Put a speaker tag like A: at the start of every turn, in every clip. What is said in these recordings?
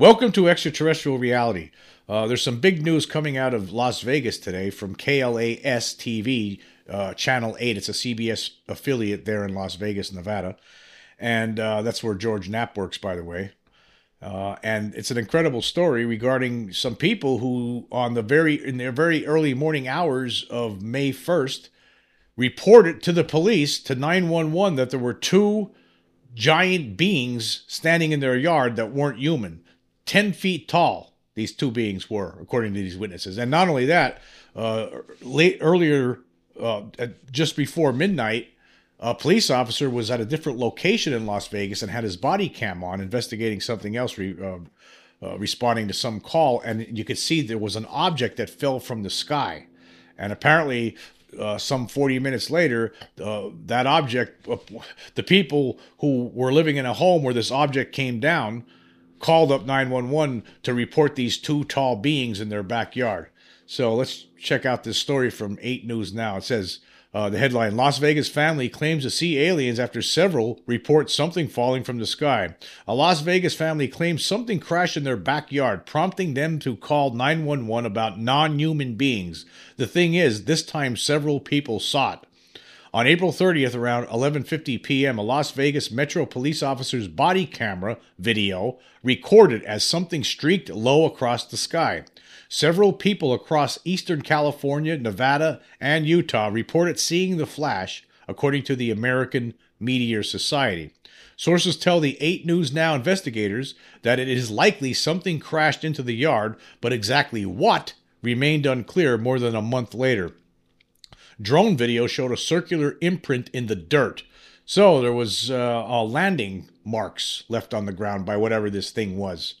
A: Welcome to Extraterrestrial Reality. Uh, there's some big news coming out of Las Vegas today from KLAS TV, uh, Channel 8. It's a CBS affiliate there in Las Vegas, Nevada. And uh, that's where George Knapp works, by the way. Uh, and it's an incredible story regarding some people who, on the very in their very early morning hours of May 1st, reported to the police to 911 that there were two giant beings standing in their yard that weren't human, 10 feet tall. These two beings were, according to these witnesses. And not only that, uh, late earlier, uh, just before midnight, a police officer was at a different location in Las Vegas and had his body cam on, investigating something else, re, uh, uh, responding to some call, and you could see there was an object that fell from the sky, and apparently. Uh, some 40 minutes later, uh, that object, uh, the people who were living in a home where this object came down, called up 911 to report these two tall beings in their backyard. So let's check out this story from 8 News Now. It says, uh, the headline Las Vegas family claims to see aliens after several report something falling from the sky. A Las Vegas family claims something crashed in their backyard, prompting them to call 911 about non human beings. The thing is, this time several people saw it. On April 30th, around 11:50 p.m., a Las Vegas Metro police officer's body camera video recorded as something streaked low across the sky. Several people across eastern California, Nevada, and Utah reported seeing the flash, according to the American Meteor Society. Sources tell the 8 News Now investigators that it is likely something crashed into the yard, but exactly what remained unclear more than a month later. Drone video showed a circular imprint in the dirt. So there was uh, landing marks left on the ground by whatever this thing was.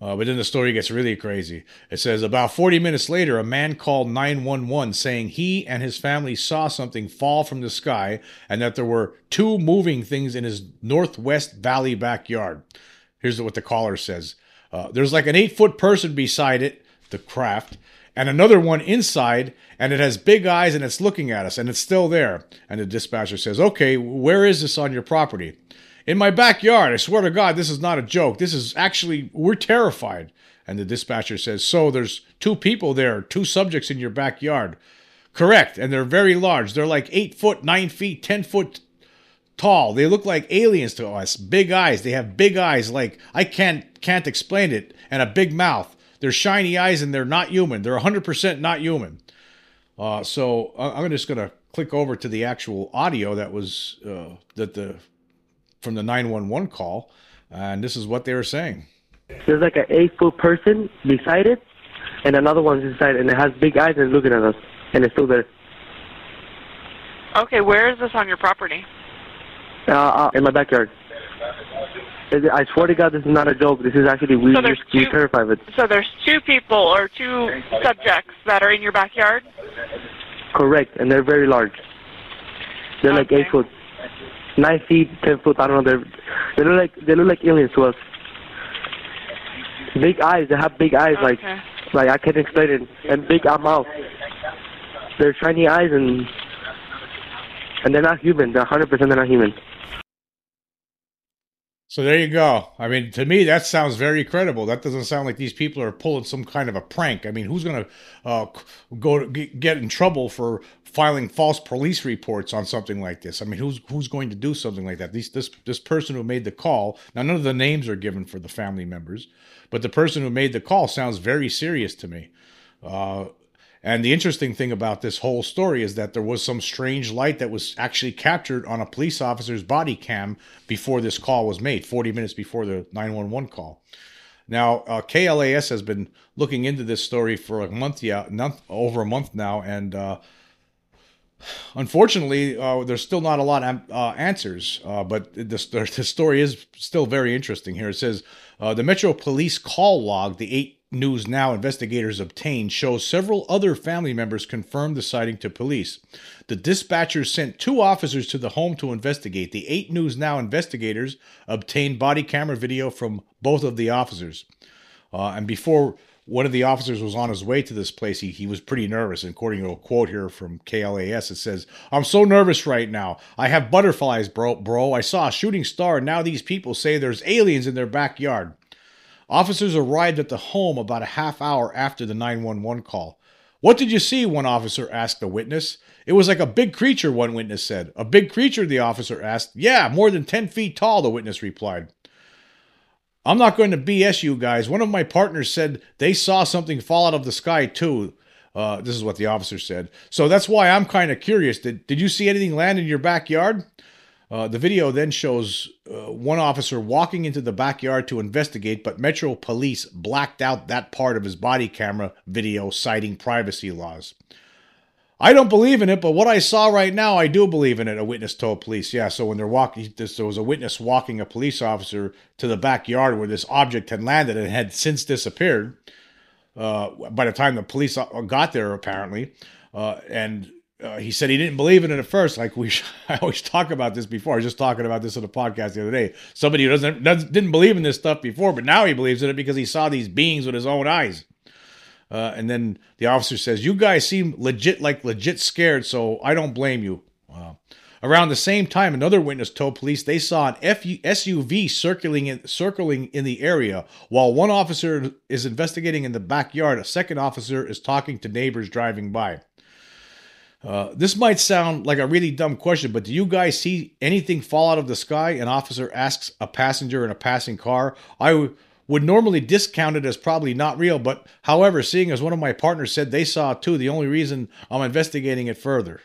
A: Uh, but then the story gets really crazy. It says about 40 minutes later, a man called 911 saying he and his family saw something fall from the sky and that there were two moving things in his Northwest Valley backyard. Here's what the caller says uh, There's like an eight foot person beside it, the craft, and another one inside, and it has big eyes and it's looking at us, and it's still there. And the dispatcher says, Okay, where is this on your property? In my backyard. I swear to God, this is not a joke. This is actually, we're terrified. And the dispatcher says, So there's two people there, two subjects in your backyard. Correct. And they're very large. They're like eight foot, nine feet, 10 foot tall. They look like aliens to us. Big eyes. They have big eyes. Like, I can't, can't explain it. And a big mouth. They're shiny eyes and they're not human. They're 100% not human. Uh, so I'm just going to click over to the actual audio that was, uh, that the from the 911 call, and this is what they were saying.
B: There's like an eight foot person beside it, and another one's inside, and it has big eyes and looking at us, and it's still there.
C: Okay, where is this on your property?
B: Uh, uh in my backyard. I swear to God, this is not a joke. This is actually we
C: so there's two,
B: we terrified of it.
C: So there's two people or two subjects that are in your backyard.
B: Correct, and they're very large. They're okay. like eight foot nine feet, ten foot. I don't know. They're they look like they look like aliens to us. Big eyes. They have big eyes. Okay. Like like I can't explain it. And big mouth. They're shiny eyes and and they're not human. They're hundred percent. They're not human.
A: So there you go. I mean, to me, that sounds very credible. That doesn't sound like these people are pulling some kind of a prank. I mean, who's going to uh, go to get in trouble for filing false police reports on something like this? I mean, who's who's going to do something like that? These, this this person who made the call. Now, none of the names are given for the family members, but the person who made the call sounds very serious to me. Uh, and the interesting thing about this whole story is that there was some strange light that was actually captured on a police officer's body cam before this call was made, 40 minutes before the 911 call. Now, uh, KLAS has been looking into this story for a month, yeah, not, over a month now, and uh, unfortunately, uh, there's still not a lot of uh, answers. Uh, but the, the, story is still very interesting. Here it says uh, the Metro Police call log, the eight News Now investigators obtained shows several other family members confirmed the sighting to police. The dispatchers sent two officers to the home to investigate. The 8 News Now investigators obtained body camera video from both of the officers. Uh, and before one of the officers was on his way to this place, he, he was pretty nervous. And according to a quote here from KLAS, it says, I'm so nervous right now. I have butterflies, bro. bro. I saw a shooting star, and now these people say there's aliens in their backyard. Officers arrived at the home about a half hour after the 911 call. What did you see? One officer asked the witness. It was like a big creature, one witness said. A big creature, the officer asked. Yeah, more than 10 feet tall, the witness replied. I'm not going to BS you guys. One of my partners said they saw something fall out of the sky, too. Uh, this is what the officer said. So that's why I'm kind of curious. Did, did you see anything land in your backyard? Uh, the video then shows uh, one officer walking into the backyard to investigate, but Metro Police blacked out that part of his body camera video, citing privacy laws. I don't believe in it, but what I saw right now, I do believe in it, a witness told police. Yeah, so when they're walking, there was a witness walking a police officer to the backyard where this object had landed and had since disappeared uh, by the time the police got there, apparently. Uh, and uh, he said he didn't believe in it at first. Like we, I always talk about this before. I was just talking about this on the podcast the other day. Somebody who doesn't, doesn't didn't believe in this stuff before, but now he believes in it because he saw these beings with his own eyes. Uh, and then the officer says, "You guys seem legit, like legit scared, so I don't blame you." Wow. Around the same time, another witness told police they saw an SUV circling in, circling in the area. While one officer is investigating in the backyard, a second officer is talking to neighbors driving by. Uh, this might sound like a really dumb question, but do you guys see anything fall out of the sky? An officer asks a passenger in a passing car. I w- would normally discount it as probably not real, but however, seeing as one of my partners said they saw it too, the only reason I'm investigating it further.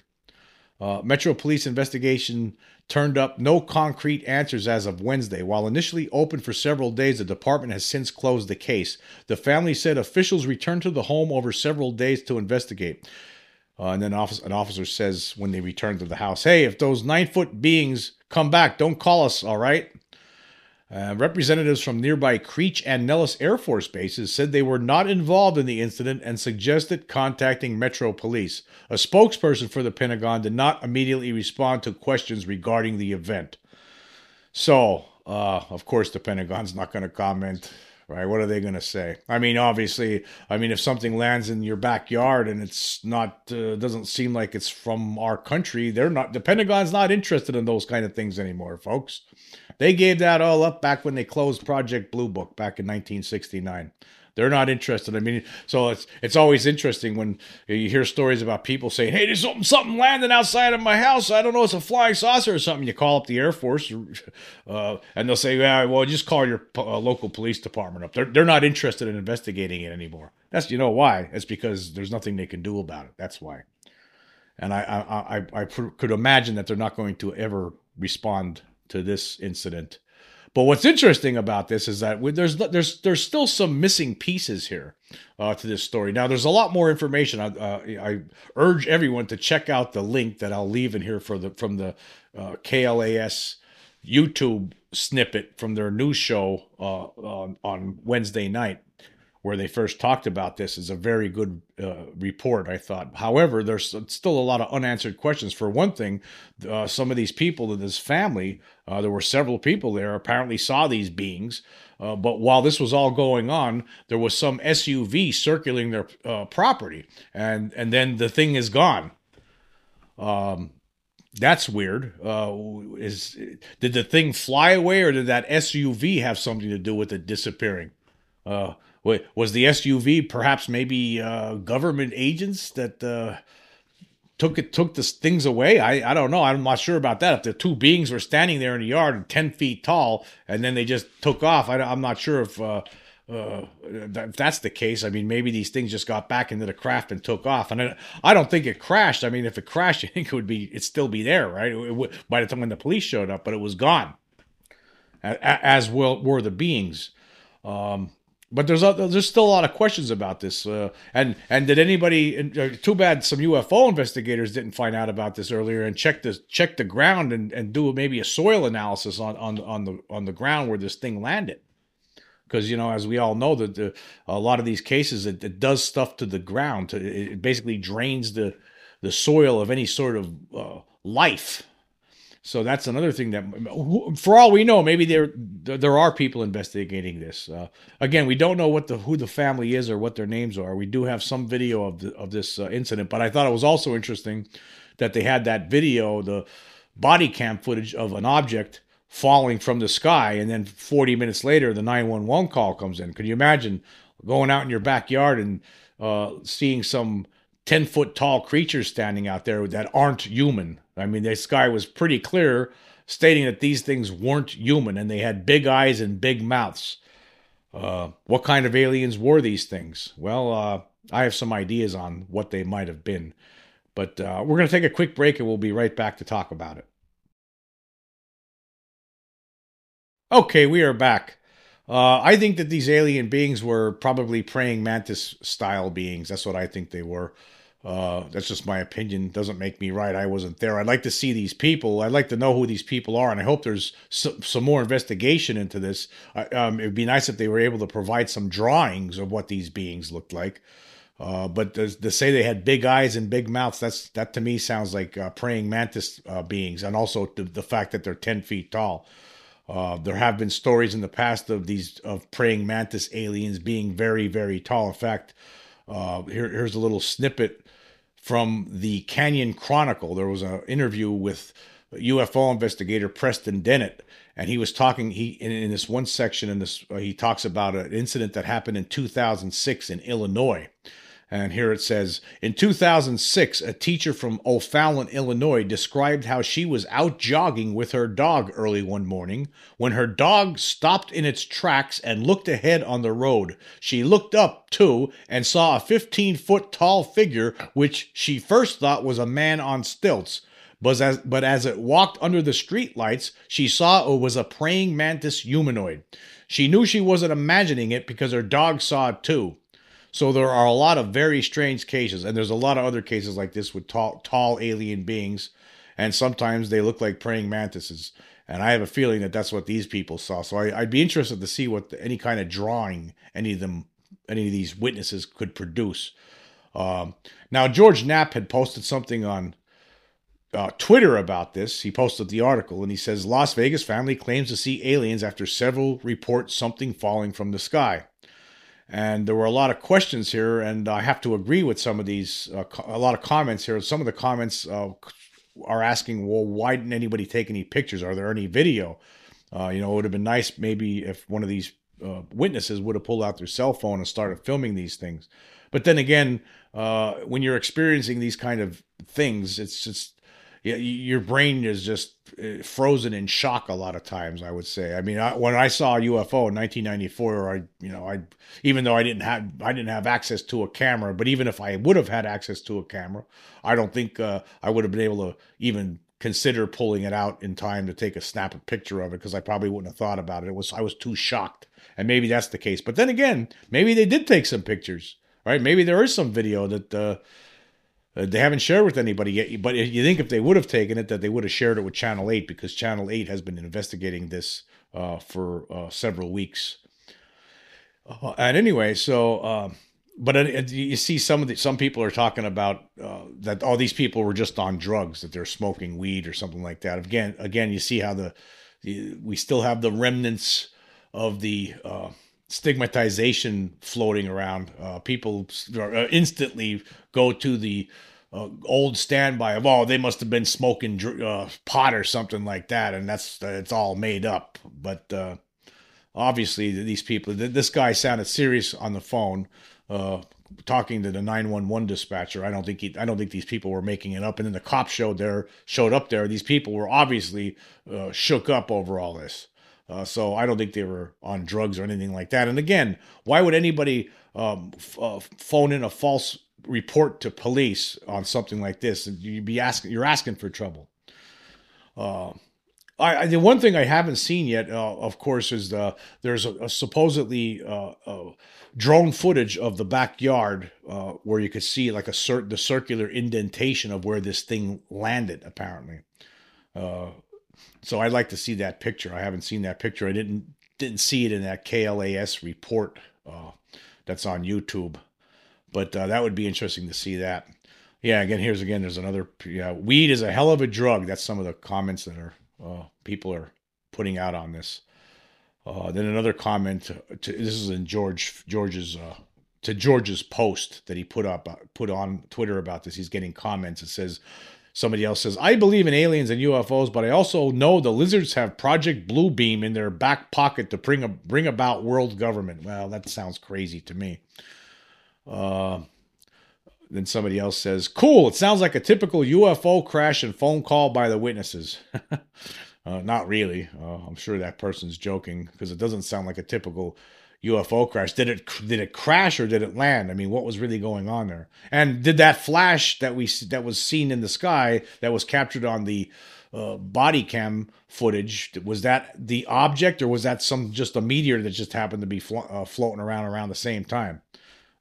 A: Uh, Metro Police investigation turned up no concrete answers as of Wednesday. While initially open for several days, the department has since closed the case. The family said officials returned to the home over several days to investigate. Uh, and then office, an officer says when they return to the house, "Hey, if those nine foot beings come back, don't call us, all right?" Uh, representatives from nearby Creech and Nellis Air Force bases said they were not involved in the incident and suggested contacting Metro Police. A spokesperson for the Pentagon did not immediately respond to questions regarding the event. So, uh, of course, the Pentagon's not going to comment right? What are they going to say? I mean, obviously, I mean, if something lands in your backyard and it's not, uh, doesn't seem like it's from our country, they're not, the Pentagon's not interested in those kind of things anymore, folks. They gave that all up back when they closed Project Blue Book back in 1969. They're not interested. I mean, so it's it's always interesting when you hear stories about people saying, "Hey, there's something something landing outside of my house. I don't know, it's a flying saucer or something." You call up the Air Force, uh, and they'll say, "Yeah, well, just call your uh, local police department up. They're they're not interested in investigating it anymore." That's you know why? It's because there's nothing they can do about it. That's why. And I I I, I could imagine that they're not going to ever respond to this incident but what's interesting about this is that there's there's there's still some missing pieces here uh, to this story. Now, there's a lot more information. I, uh, I, urge everyone to check out the link that I'll leave in here for the from the uh, KLAS YouTube snippet from their news show uh, on, on Wednesday night where they first talked about this is a very good uh, report, I thought. However, there's still a lot of unanswered questions. For one thing, uh, some of these people in this family, uh, there were several people there, apparently saw these beings. Uh, but while this was all going on, there was some SUV circling their uh, property, and and then the thing is gone. Um, that's weird. Uh, is did the thing fly away, or did that SUV have something to do with it disappearing? Uh, was the SUV perhaps maybe uh, government agents that uh, took it took the things away? I, I don't know. I'm not sure about that. If the two beings were standing there in the yard, ten feet tall, and then they just took off, I, am not sure if. Uh, uh, if that's the case, I mean, maybe these things just got back into the craft and took off. And I, don't think it crashed. I mean, if it crashed, I think it would be, it'd still be there, right? It by the time when the police showed up, but it was gone, as well were the beings. Um, but there's a, there's still a lot of questions about this. Uh, and and did anybody? Uh, too bad some UFO investigators didn't find out about this earlier and check the check the ground and, and do maybe a soil analysis on on on the on the ground where this thing landed. Because you know, as we all know, that the, a lot of these cases it, it, does stuff to the ground. To, it basically drains the the soil of any sort of uh, life so that's another thing that, for all we know, maybe there there are people investigating this. Uh, again, we don't know what the who the family is or what their names are. We do have some video of the, of this uh, incident, but I thought it was also interesting that they had that video, the body cam footage of an object falling from the sky, and then 40 minutes later, the 911 call comes in. Could you imagine going out in your backyard and uh, seeing some 10 foot tall creatures standing out there that aren't human? I mean, the sky was pretty clear, stating that these things weren't human and they had big eyes and big mouths. Uh, what kind of aliens were these things? Well, uh, I have some ideas on what they might have been. But uh, we're going to take a quick break and we'll be right back to talk about it. Okay, we are back. Uh, I think that these alien beings were probably praying mantis style beings. That's what I think they were. Uh, that's just my opinion. Doesn't make me right. I wasn't there. I'd like to see these people. I'd like to know who these people are, and I hope there's some, some more investigation into this. Um, it'd be nice if they were able to provide some drawings of what these beings looked like. Uh, but to, to, say they had big eyes and big mouths, that's that to me sounds like uh, praying mantis uh, beings, and also the, the, fact that they're ten feet tall. Uh, there have been stories in the past of these of praying mantis aliens being very very tall. In fact, uh, here, here's a little snippet from the Canyon Chronicle. There was an interview with UFO investigator Preston Dennett, and he was talking. He in, in this one section in this uh, he talks about an incident that happened in 2006 in Illinois and here it says In 2006, a teacher from O'Fallon, Illinois, described how she was out jogging with her dog early one morning when her dog stopped in its tracks and looked ahead on the road. She looked up, too, and saw a 15 foot tall figure, which she first thought was a man on stilts. But as, but as it walked under the street lights, she saw it was a praying mantis humanoid. She knew she wasn't imagining it because her dog saw it too. So there are a lot of very strange cases, and there's a lot of other cases like this with tall, tall alien beings, and sometimes they look like praying mantises. And I have a feeling that that's what these people saw. So I, would be interested to see what the, any kind of drawing any of them, any of these witnesses could produce. Um, now George Knapp had posted something on uh, Twitter about this. He posted the article and he says Las Vegas family claims to see aliens after several report something falling from the sky. And there were a lot of questions here, and I have to agree with some of these, uh, a lot of comments here. Some of the comments uh, are asking, well, why didn't anybody take any pictures? Are there any video? Uh, you know, it would have been nice maybe if one of these uh, witnesses would have pulled out their cell phone and started filming these things. But then again, uh, when you're experiencing these kind of things, it's just your brain is just uh, frozen in shock a lot of times. I would say. I mean, I, when I saw a UFO in 1994, I you know I even though I didn't have I didn't have access to a camera, but even if I would have had access to a camera, I don't think uh, I would have been able to even consider pulling it out in time to take a snap a picture of it because I probably wouldn't have thought about it. It was I was too shocked, and maybe that's the case. But then again, maybe they did take some pictures, right? Maybe there is some video that. Uh, uh, they haven't shared with anybody yet, but you think if they would have taken it, that they would have shared it with Channel 8 because Channel 8 has been investigating this uh, for uh, several weeks. Uh, and anyway, so, uh, but you see some of the, some people are talking about uh, that all these people were just on drugs, that they're smoking weed or something like that. Again, again, you see how the, the we still have the remnants of the stigmatization floating around. Uh, people instantly go to the uh, old standby of oh they must have been smoking uh, pot or something like that, and that's uh, it's all made up. But uh, obviously these people, this guy sounded serious on the phone. Uh, talking to the 911 dispatcher i don't think he, i don't think these people were making it up and then the cops showed there showed up there these people were obviously shook up over all this uh, so I don't think they were on drugs or anything like that. And again, why would anybody um, f- uh, phone in a false report to police on something like this? You'd be asking, you're asking for trouble. Uh, I, the one thing I haven't seen yet, uh, of course, is the there's a, a supposedly uh, drone footage of the backyard uh, where you could see like a cert the circular indentation of where this thing landed. Apparently, uh, so I'd like to see that picture. I haven't seen that picture. I didn't didn't see it in that KLAS report uh, that's on YouTube, but uh, that would be interesting to see that. Yeah, again, here's again. There's another. Yeah, weed is a hell of a drug. That's some of the comments that are uh, people are putting out on this. Uh, then another comment. To, to, this is in George George's uh, to George's post that he put up uh, put on Twitter about this. He's getting comments. It says Somebody else says, I believe in aliens and UFOs, but I also know the lizards have Project Bluebeam in their back pocket to bring, a, bring about world government. Well, that sounds crazy to me. Uh, then somebody else says, Cool, it sounds like a typical UFO crash and phone call by the witnesses. uh, not really. Uh, I'm sure that person's joking because it doesn't sound like a typical UFO crash. Did it did it crash or did it land? I mean, what was really going on there? And did that flash that we that was seen in the sky that was captured on the uh, body cam footage was that the object or was that some just a meteor that just happened to be flo- uh, floating around around the same time?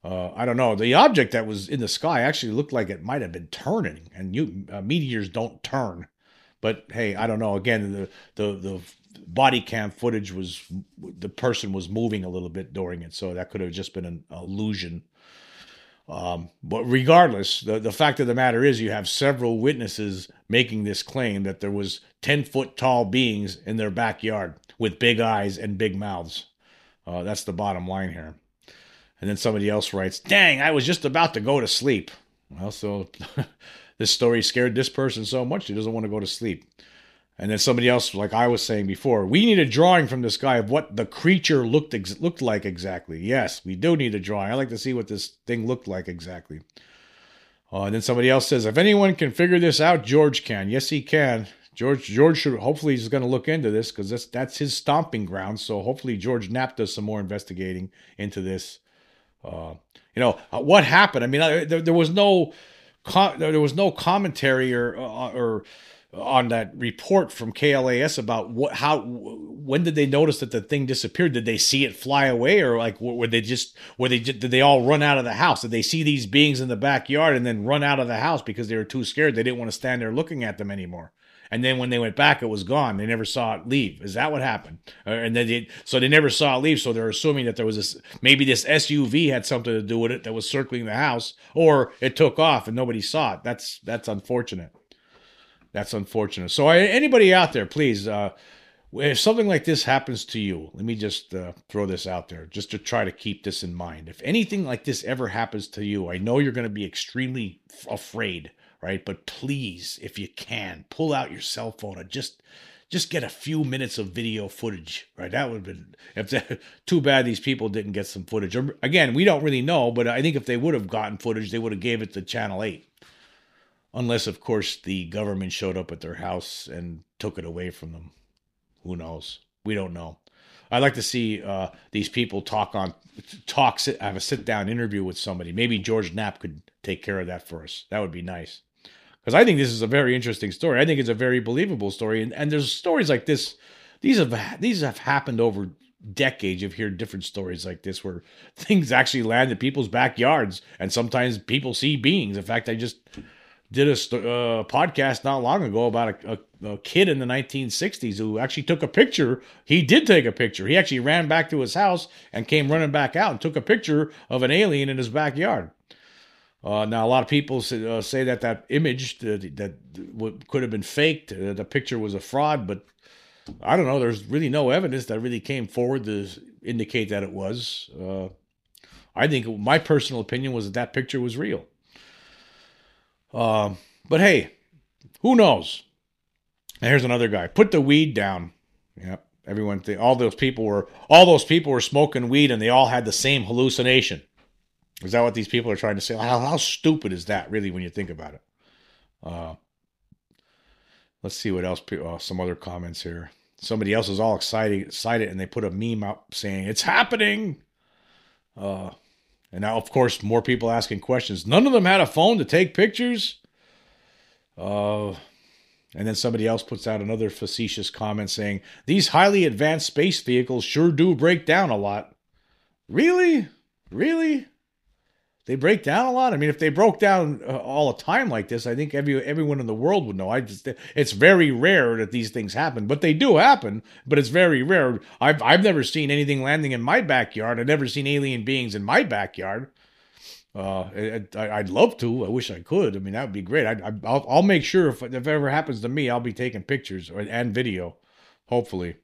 A: Uh, I don't know. The object that was in the sky actually looked like it might have been turning, and you, uh, meteors don't turn. But hey, I don't know. Again, the the the body cam footage was the person was moving a little bit during it, so that could have just been an illusion. Um, but regardless, the, the fact of the matter is, you have several witnesses making this claim that there was ten foot tall beings in their backyard with big eyes and big mouths. Uh, that's the bottom line here. And then somebody else writes, "Dang, I was just about to go to sleep." Well, so this story scared this person so much he doesn't want to go to sleep. And then somebody else, like I was saying before, we need a drawing from this guy of what the creature looked ex- looked like exactly. Yes, we do need a drawing. I like to see what this thing looked like exactly. Uh, and then somebody else says, if anyone can figure this out, George can. Yes, he can. George George should hopefully he's going to look into this because that's that's his stomping ground. So hopefully George Knapp does some more investigating into this. Uh, you know uh, what happened? I mean, there, there was no there was no commentary or uh, or on that report from KLAS about what how when did they notice that the thing disappeared? Did they see it fly away, or like were they just were they did they all run out of the house? Did they see these beings in the backyard and then run out of the house because they were too scared? They didn't want to stand there looking at them anymore. And then when they went back, it was gone. They never saw it leave. Is that what happened? Uh, and then they, so they never saw it leave. So they're assuming that there was this maybe this SUV had something to do with it that was circling the house, or it took off and nobody saw it. That's that's unfortunate. That's unfortunate. So anybody out there, please, uh, if something like this happens to you, let me just uh, throw this out there, just to try to keep this in mind. If anything like this ever happens to you, I know you're going to be extremely afraid, right? But please, if you can, pull out your cell phone and just just get a few minutes of video footage, right? That would have been if that, too bad these people didn't get some footage. Again, we don't really know, but I think if they would have gotten footage, they would have gave it to Channel Eight. Unless of course the government showed up at their house and took it away from them. Who knows? We don't know. I'd like to see uh, these people talk on talk sit, have a sit down interview with somebody. Maybe george knapp could take care of that for us. That would be nice because i think this is a very interesting story i think it's a very believable story and, and there's stories like this these have these have happened over decades you've heard different stories like this where things actually land in people's backyards and sometimes people see beings in fact i just did a uh, podcast not long ago about a, a, a, kid in the 1960s who actually took a picture. He did take a picture. He actually ran back to his house and came running back out and took a picture of an alien in his backyard. Uh, now, a lot of people say, uh, say that that image that, that could have been faked, uh, the picture was a fraud, but I don't know. There's really no evidence that really came forward to indicate that it was. Uh, I think my personal opinion was that that picture was real. Uh, but hey, who knows? And here's another guy. Put the weed down. Yep. Everyone, th- all those people were, all those people were smoking weed, and they all had the same hallucination. Is that what these people are trying to say? How, how stupid is that, really, when you think about it? Uh, let's see what else. Uh, some other comments here. Somebody else is all excited, excited, and they put a meme up saying it's happening. Uh, and now, of course, more people asking questions. None of them had a phone to take pictures. Uh, and then somebody else puts out another facetious comment saying, These highly advanced space vehicles sure do break down a lot. Really? Really? They break down a lot. I mean, if they broke down uh, all the time like this, I think every everyone in the world would know. I just it's very rare that these things happen, but they do happen. But it's very rare. I've I've never seen anything landing in my backyard. I've never seen alien beings in my backyard. Uh, I, would love to. I wish I could. I mean, that would be great. I, will I'll make sure if if it ever happens to me, I'll be taking pictures and video, hopefully.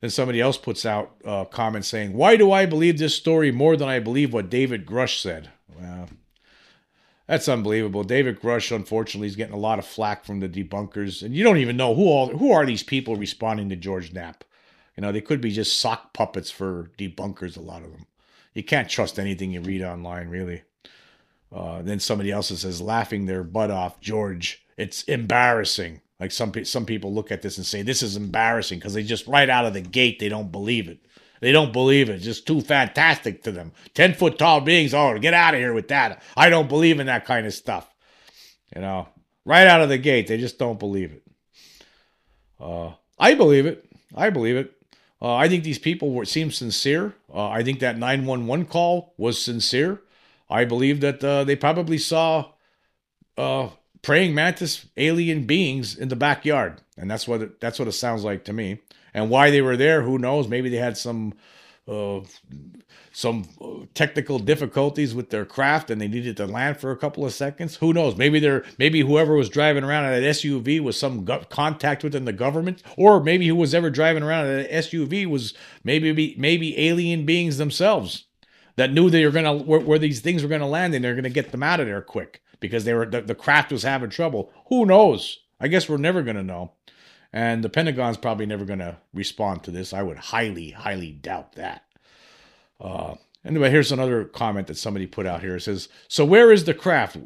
A: Then somebody else puts out a comment saying, Why do I believe this story more than I believe what David Grusch said? Well, That's unbelievable. David Grusch, unfortunately, is getting a lot of flack from the debunkers, and you don't even know who all who are these people responding to George Knapp. You know, they could be just sock puppets for debunkers. A lot of them. You can't trust anything you read online, really. Uh, then somebody else says, laughing their butt off, George. It's embarrassing. Like some some people look at this and say this is embarrassing because they just right out of the gate they don't believe it. They don't believe it. It's just too fantastic to them. Ten foot tall beings. Oh, get out of here with that. I don't believe in that kind of stuff. You know, right out of the gate, they just don't believe it. Uh, I believe it. I believe it. Uh, I think these people were seem sincere. Uh, I think that 911 call was sincere. I believe that uh, they probably saw uh, praying mantis alien beings in the backyard, and that's what it, that's what it sounds like to me. And why they were there, who knows? Maybe they had some uh, some uh, technical difficulties with their craft and they needed to land for a couple of seconds. Who knows? Maybe they're maybe whoever was driving around in that SUV was some go- contact within the government, or maybe who was ever driving around in that SUV was maybe maybe alien beings themselves that knew they were gonna where, where these things were gonna land and they're gonna get them out of there quick because they were the, the craft was having trouble. Who knows? I guess we're never gonna know. And the Pentagon's probably never going to respond to this. I would highly, highly doubt that. Uh, anyway, here's another comment that somebody put out here. It says, So where is the craft?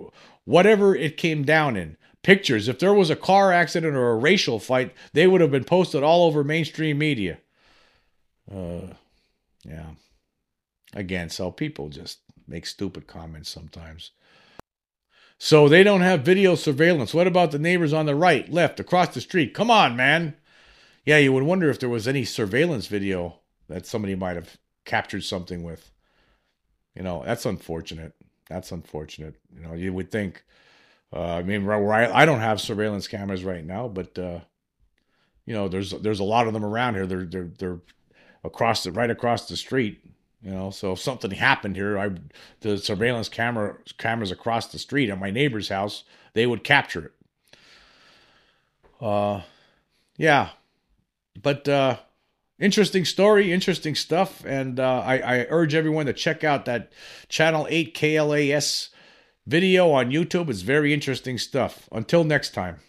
A: Whatever it came down in. Pictures. If there was a car accident or a racial fight, they would have been posted all over mainstream media. Uh, yeah. Again, so people just make stupid comments sometimes. So they don't have video surveillance. What about the neighbors on the right, left, across the street? Come on, man. Yeah, you would wonder if there was any surveillance video that somebody might have captured something with. You know, that's unfortunate. That's unfortunate. You know, you would think. Uh, I mean, I, I don't have surveillance cameras right now, but uh, you know, there's there's a lot of them around here. They're they're they're across the right across the street. You know, so if something happened here, I the surveillance camera cameras across the street at my neighbor's house, they would capture it. Uh, yeah, but uh, interesting story, interesting stuff, and uh, I, I urge everyone to check out that Channel Eight KLAS video on YouTube. It's very interesting stuff. Until next time.